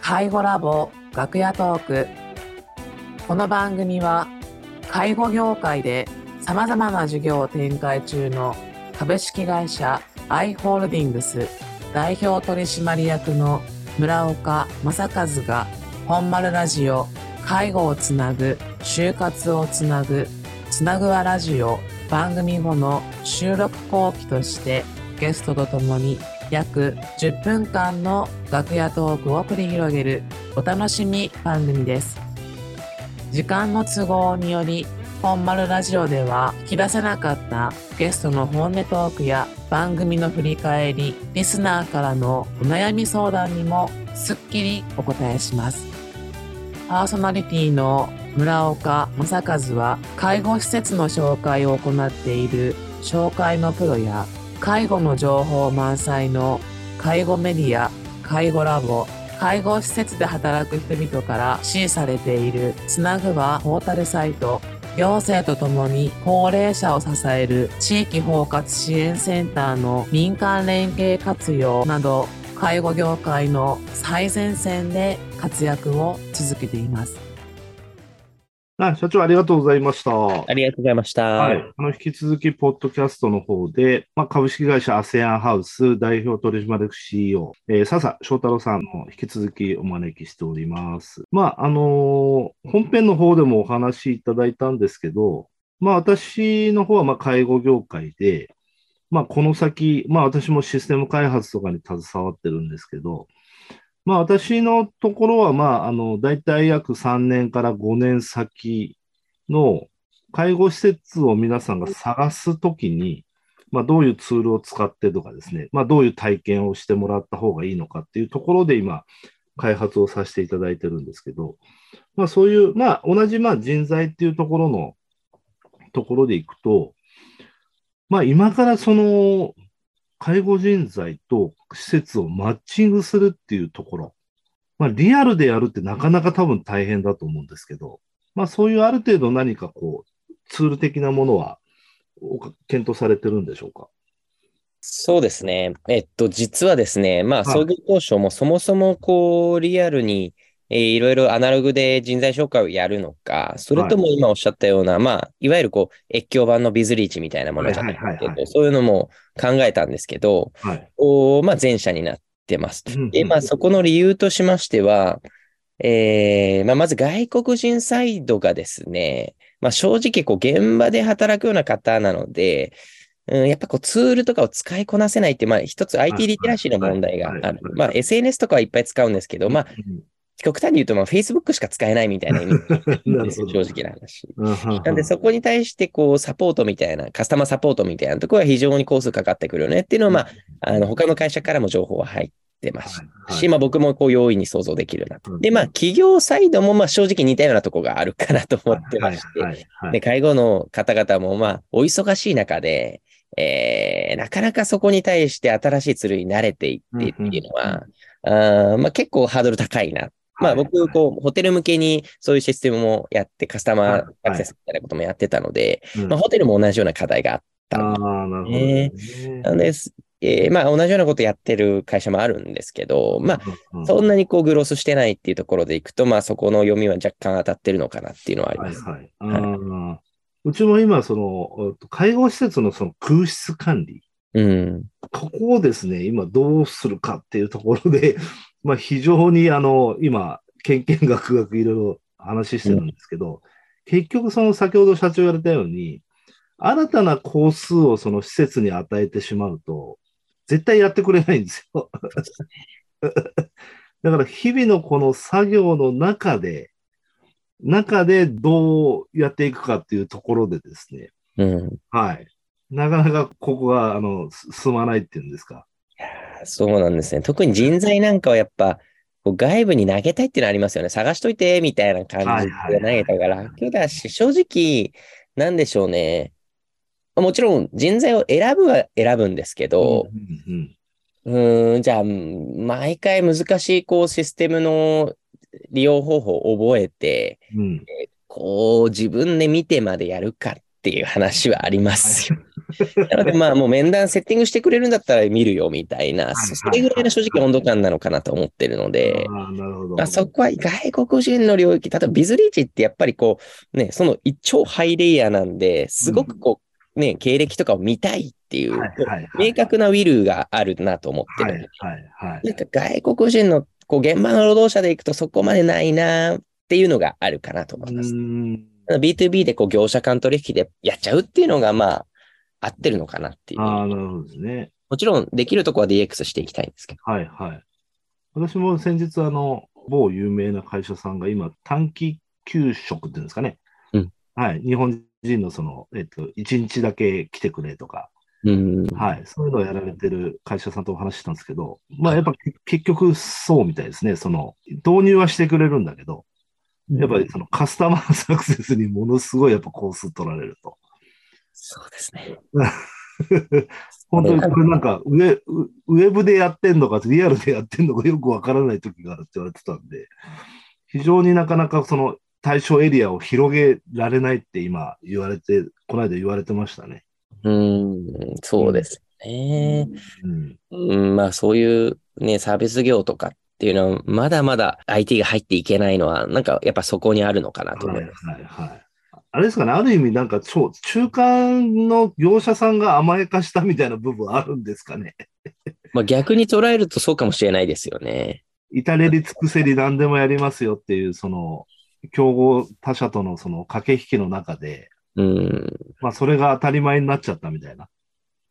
介護ラボ楽屋トーク。この番組は介護業界でさまざまな事業を展開中の株式会社アイ・ホールディングス代表取締役の村岡正和が本丸ラジオ介護をつなぐ就活をつなぐつなぐはラジオ番組後の収録後期としてゲストとともに約10分間の楽屋トークを繰り広げるお楽しみ番組です。時間の都合により本丸ラジオでは引き出せなかったゲストの本音トークや番組の振り返り、リスナーからのお悩み相談にもすっきりお答えします。パーソナリティの村岡正和は介護施設の紹介を行っている紹介のプロや介護の情報満載の介護メディア、介護ラボ、介護施設で働く人々から支持されているつなぐはポータルサイト、行政とともに高齢者を支える地域包括支援センターの民間連携活用など介護業界の最前線で活躍を続けています。あ社長、ありがとうございました。はありがとうございました。い。あの、引き続き、ポッドキャストの方で、まあ、株式会社 ASEAN ハウス代表取締役 CEO、えー、笹翔太郎さんも引き続きお招きしております。まあ、あのー本編の方でもお話しいただいたんですけど、まあ、私の方は、まあ、介護業界で、まあ、この先、まあ、私もシステム開発とかに携わってるんですけど、まあ、私のところは、まあ、あの、だいたい約3年から5年先の介護施設を皆さんが探すときに、まあ、どういうツールを使ってとかですね、まあ、どういう体験をしてもらった方がいいのかっていうところで今、開発をさせていただいてるんですけど、まあ、そういう、まあ、同じ、まあ、人材っていうところのところでいくと、まあ、今からその、介護人材と施設をマッチングするっていうところ。まあ、リアルでやるってなかなか多分大変だと思うんですけど、まあ、そういうある程度何かこう、ツール的なものは、お検討されてるんでしょうか？そうですね。えっと、実はですね、まあ、はい創業当初もそもそもこう、リアルに、えーいろいろアナログで人材紹介をやるのか、それとも今おっしゃったような、まあ、いわゆるこう、越境版のビズリーチみたいなものじゃないはいはいはいはいけど、そういうのも考えたんですけど、はい。こうまあ、前者になってます。で、まあ、そこの理由としましては、えーまあ、まず外国人サイドがですね、まあ、正直こう現場で働くような方なので、うん、やっぱこうツールとかを使いこなせないって、まあ、一つ IT リテラシーの問題があはいはいる。まあ、SNS とかはいっぱい使うんですけど、まあ、極端に言うと、まあ、Facebook しか使えないみたいな意味。なるです正直な話。ななんで、そこに対して、こう、サポートみたいな、カスタマーサポートみたいなところは非常にコースかかってくるよねっていうのは、まあ、あの、他の会社からも情報は入ってますし、まあ僕もこう容易に想像できるなと。で、まあ企業サイドもまあ正直似たようなとこがあるかなと思ってまして、で、介護の方々もまあお忙しい中で、えー、なかなかそこに対して新しいツールに慣れていってっていうのは、あーまあ結構ハードル高いな。まあ僕、こう、ホテル向けにそういうシステムもやって、カスタマーアクセスみたいなこともやってたので、うんまあホテルも同じような課題があったんでああ、なるほどねね。なんです。えーまあ同じようなことやってる会社もあるんですけど、まあうんそんなにこうグロスしてないっていうところでいくと、まあそこの読みは若干当たってるのかなっていうのはあります。はいはい。うちも今、その、介護施設のその空室管理、うん。ここをですね、今どうするかっていうところで、まあ非常にあの、今、研究学学いろいろ話してるんですけど、結局その先ほど社長言われたように、新たな工数をその施設に与えてしまうと、絶対やってくれないんですよ。だから日々のこの作業の中で、中でどうやっていくかっていうところでですね、うん。はい。なかなかここが、あの、す進まないっていうんですか。そうなんですね。特に人材なんかはやっぱ、こう外部に投げたいっていうのありますよね。探しといて、みたいな感じで投げたから楽だし、正直、なんでしょうね。もちろん人材を選ぶは選ぶんですけど、うんうんうーん、じゃあ、毎回難しいこうシステムの利用方法を覚えて、うん。こう自分で見てまでやるかっていう話はありますよ。なのでまあもう面談セッティングしてくれるんだったら見るよみたいな、はいそれぐらいの正直温度感なのかなと思ってるので、ああ、なるほど。まあ、そこは外国人の領域、例えばビズリーチってやっぱりこう、ね、その超ハイレイヤーなんで、すごくこう、ね、経歴とかを見たいっていう、明確なウィルがあるなと思ってはいるので、はいはい。なんか外国人のこう現場の労働者で行くとそこまでないなっていうのがあるかなと思います。うーん B2B でこう業者間取引でやっちゃうっていうのがまあ合ってるのかなっていう。ああ、なるほどですね。もちろんできるとこは DX していきたいんですけど。はいはい。私も先日、あの、某有名な会社さんが今、短期休職っていうんですかね。うんはい。日本人のその、えっと、1日だけ来てくれとか、うん。はい。そういうのをやられてる会社さんとお話ししたんですけど、まあやっぱけ結局そうみたいですね。その、導入はしてくれるんだけど、やっぱりそのカスタマーサクセスにものすごいやっぱ工数取られると。そうですね。本当にこれなんかウェ、ウウェブでやってんのか、リアルでやってんのかよくわからない時があるって言われてたんで、非常になかなかその対象エリアを広げられないって今言われて、この間言われてましたね。うん、そうですね。うん。うん、まあそういうね、サービス業とかっていうのは、まだまだ IT が入っていけないのは、なんかやっぱそこにあるのかなと思はいいます。はいはい。あれですかね、ある意味なんか超、中間の業者さんが甘やかしたみたいな部分あるんですかね。まあ逆に捉えるとそうかもしれないですよね。至れり尽くせり何でもやりますよっていう、その、競合他社とのその駆け引きの中で、うん。まあそれが当たり前になっちゃったみたいな。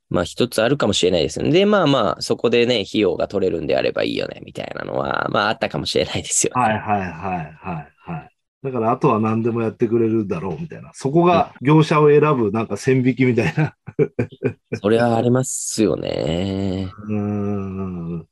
まあ一つあるかもしれないですよね。で、まあまあ、そこでね、費用が取れるんであればいいよね、みたいなのは、まああったかもしれないですよね。はいはいはいはいはい。だからあとは何でもやってくれるだろうみたいな。そこが業者を選ぶなんか線引きみたいな。それはありますよね。うーん。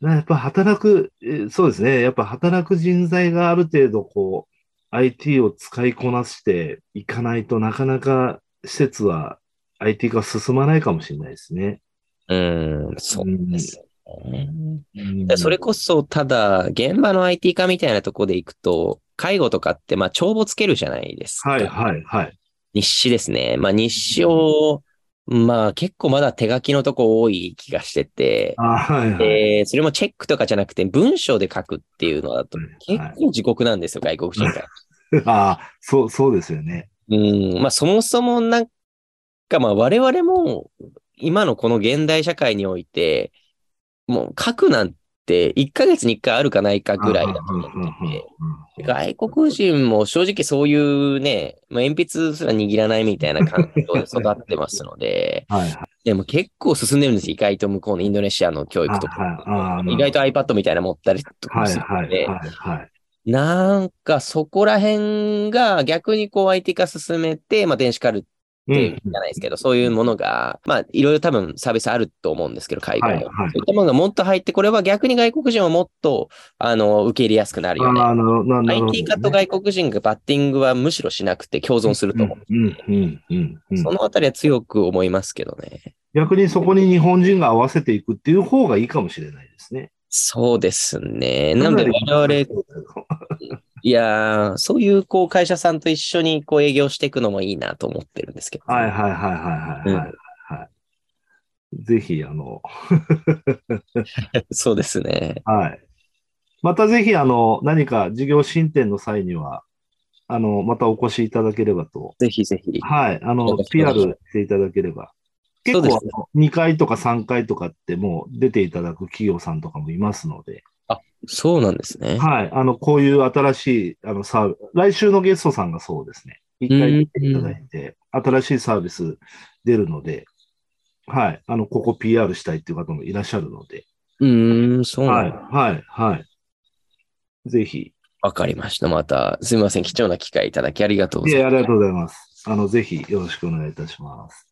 やっぱ働く、えそうですね。やっぱ働く人材がある程度こう、IT を使いこなしていかないとなかなか施設は IT 化進まないかもしれないですね。うん、そうですよね。うんでそれこそ、ただ、現場の IT 化みたいなところで行くと、介護とかって、まあ、帳簿つけるじゃないですか。はいはいはい。日誌ですね。まあ、日誌を、まあ、結構まだ手書きのとこ多い気がしてて、あはいはい。で、それもチェックとかじゃなくて、文章で書くっていうのだとはい、結構地獄なんですよ、外国人が。ああ、そう、そうですよね。うん、まあ、そもそもなんか、まあ、我々も、今のこの現代社会において、もう書くなんて、1ヶ月に1回あるかないかぐらいだと思ってて、外国人も正直そういうね、まあ、鉛筆すら握らないみたいな環境で育ってますので、はいはい。でも結構進んでるんですよ。意外と向こうのインドネシアの教育とか。ー意外と iPad みたいなの持ったりとかするので。なんかそこら辺が逆にこう IT 化進めて、まあ電子カルうテじゃないですけど、そういうものが、まあいろいろ多分サービスあると思うんですけど、海外の。はいはいそういったものがもっと入ってこれば逆に外国人はもっと、あの、受け入れやすくなるよね。ああ、なるほど。なるほど IT 化と外国人がバッティングはむしろしなくて共存すると思う。うんうんうんうんそのあたりは強く思いますけどね。逆にそこに日本人が合わせていくっていう方がいいかもしれないですね。そうですね。なんで我々、いやー、そういうこう会社さんと一緒にこう営業していくのもいいなと思ってるんですけど。はいはいはいはいはいはい、はい。ぜひ、あの、そうですね。はい。またぜひ、あの、何か事業進展の際には、あの、またお越しいただければと。ぜひぜひ。はい。あの PR いしていただければ。結構、そうですねあの2回とか3回とかってもう出ていただく企業さんとかもいますので、そうなんですね。はい。あの、こういう新しい、あの、サービ来週のゲストさんがそうですね。一回出ていただいて、新しいサービス出るので、はい。あの、ここ PR したいっていう方もいらっしゃるので、うーん、そうなはい。んだ。はい。はい。ぜひ。わかりました。また、すみません。貴重な機会いただきありがとうございます。ありがとうございます。あの、ぜひよろしくお願いいたします。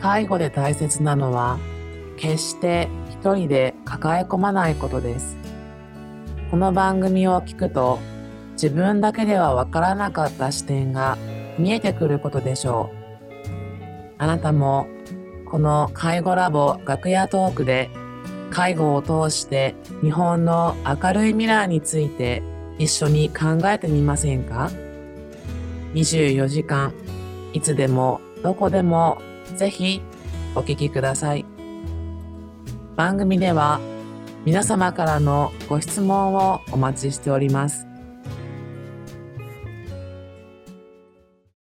介護で大切なのは決して一人で抱え込まないことです。この番組を聞くと自分だけではわからなかった視点が見えてくることでしょう。あなたもこの介護ラボ楽屋トークで介護を通して日本の明るい未来について一緒に考えてみませんか？24時間いつでもどこでもぜひお聞きください。番組では皆様からのご質問をお待ちしております。